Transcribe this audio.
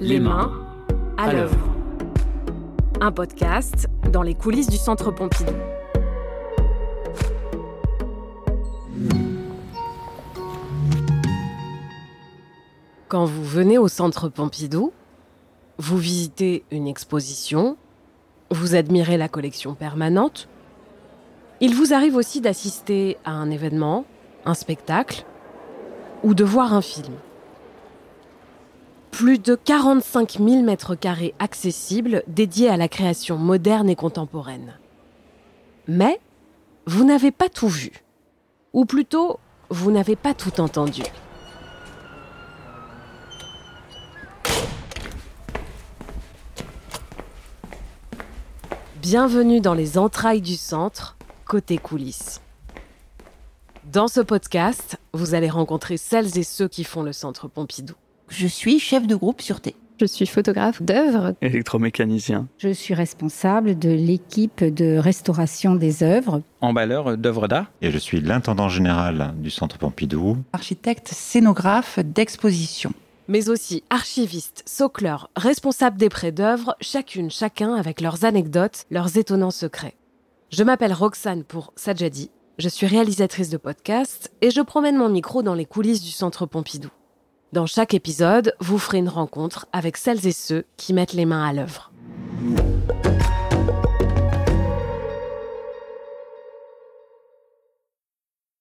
Les mains à l'œuvre. Un podcast dans les coulisses du Centre Pompidou. Quand vous venez au Centre Pompidou, vous visitez une exposition, vous admirez la collection permanente, il vous arrive aussi d'assister à un événement, un spectacle, ou de voir un film. Plus de 45 000 mètres carrés accessibles dédiés à la création moderne et contemporaine. Mais vous n'avez pas tout vu. Ou plutôt, vous n'avez pas tout entendu. Bienvenue dans les entrailles du centre, côté coulisses. Dans ce podcast, vous allez rencontrer celles et ceux qui font le centre Pompidou. Je suis chef de groupe sûreté. Je suis photographe d'œuvres. Électromécanicien. Je suis responsable de l'équipe de restauration des œuvres. Emballeur d'œuvres d'art. Et je suis l'intendant général du Centre Pompidou. Architecte scénographe d'exposition. Mais aussi archiviste, socleur, responsable des prêts d'œuvres, chacune, chacun avec leurs anecdotes, leurs étonnants secrets. Je m'appelle Roxane pour Sajadi, je suis réalisatrice de podcast et je promène mon micro dans les coulisses du Centre Pompidou. Dans chaque épisode, vous ferez une rencontre avec celles et ceux qui mettent les mains à l'œuvre.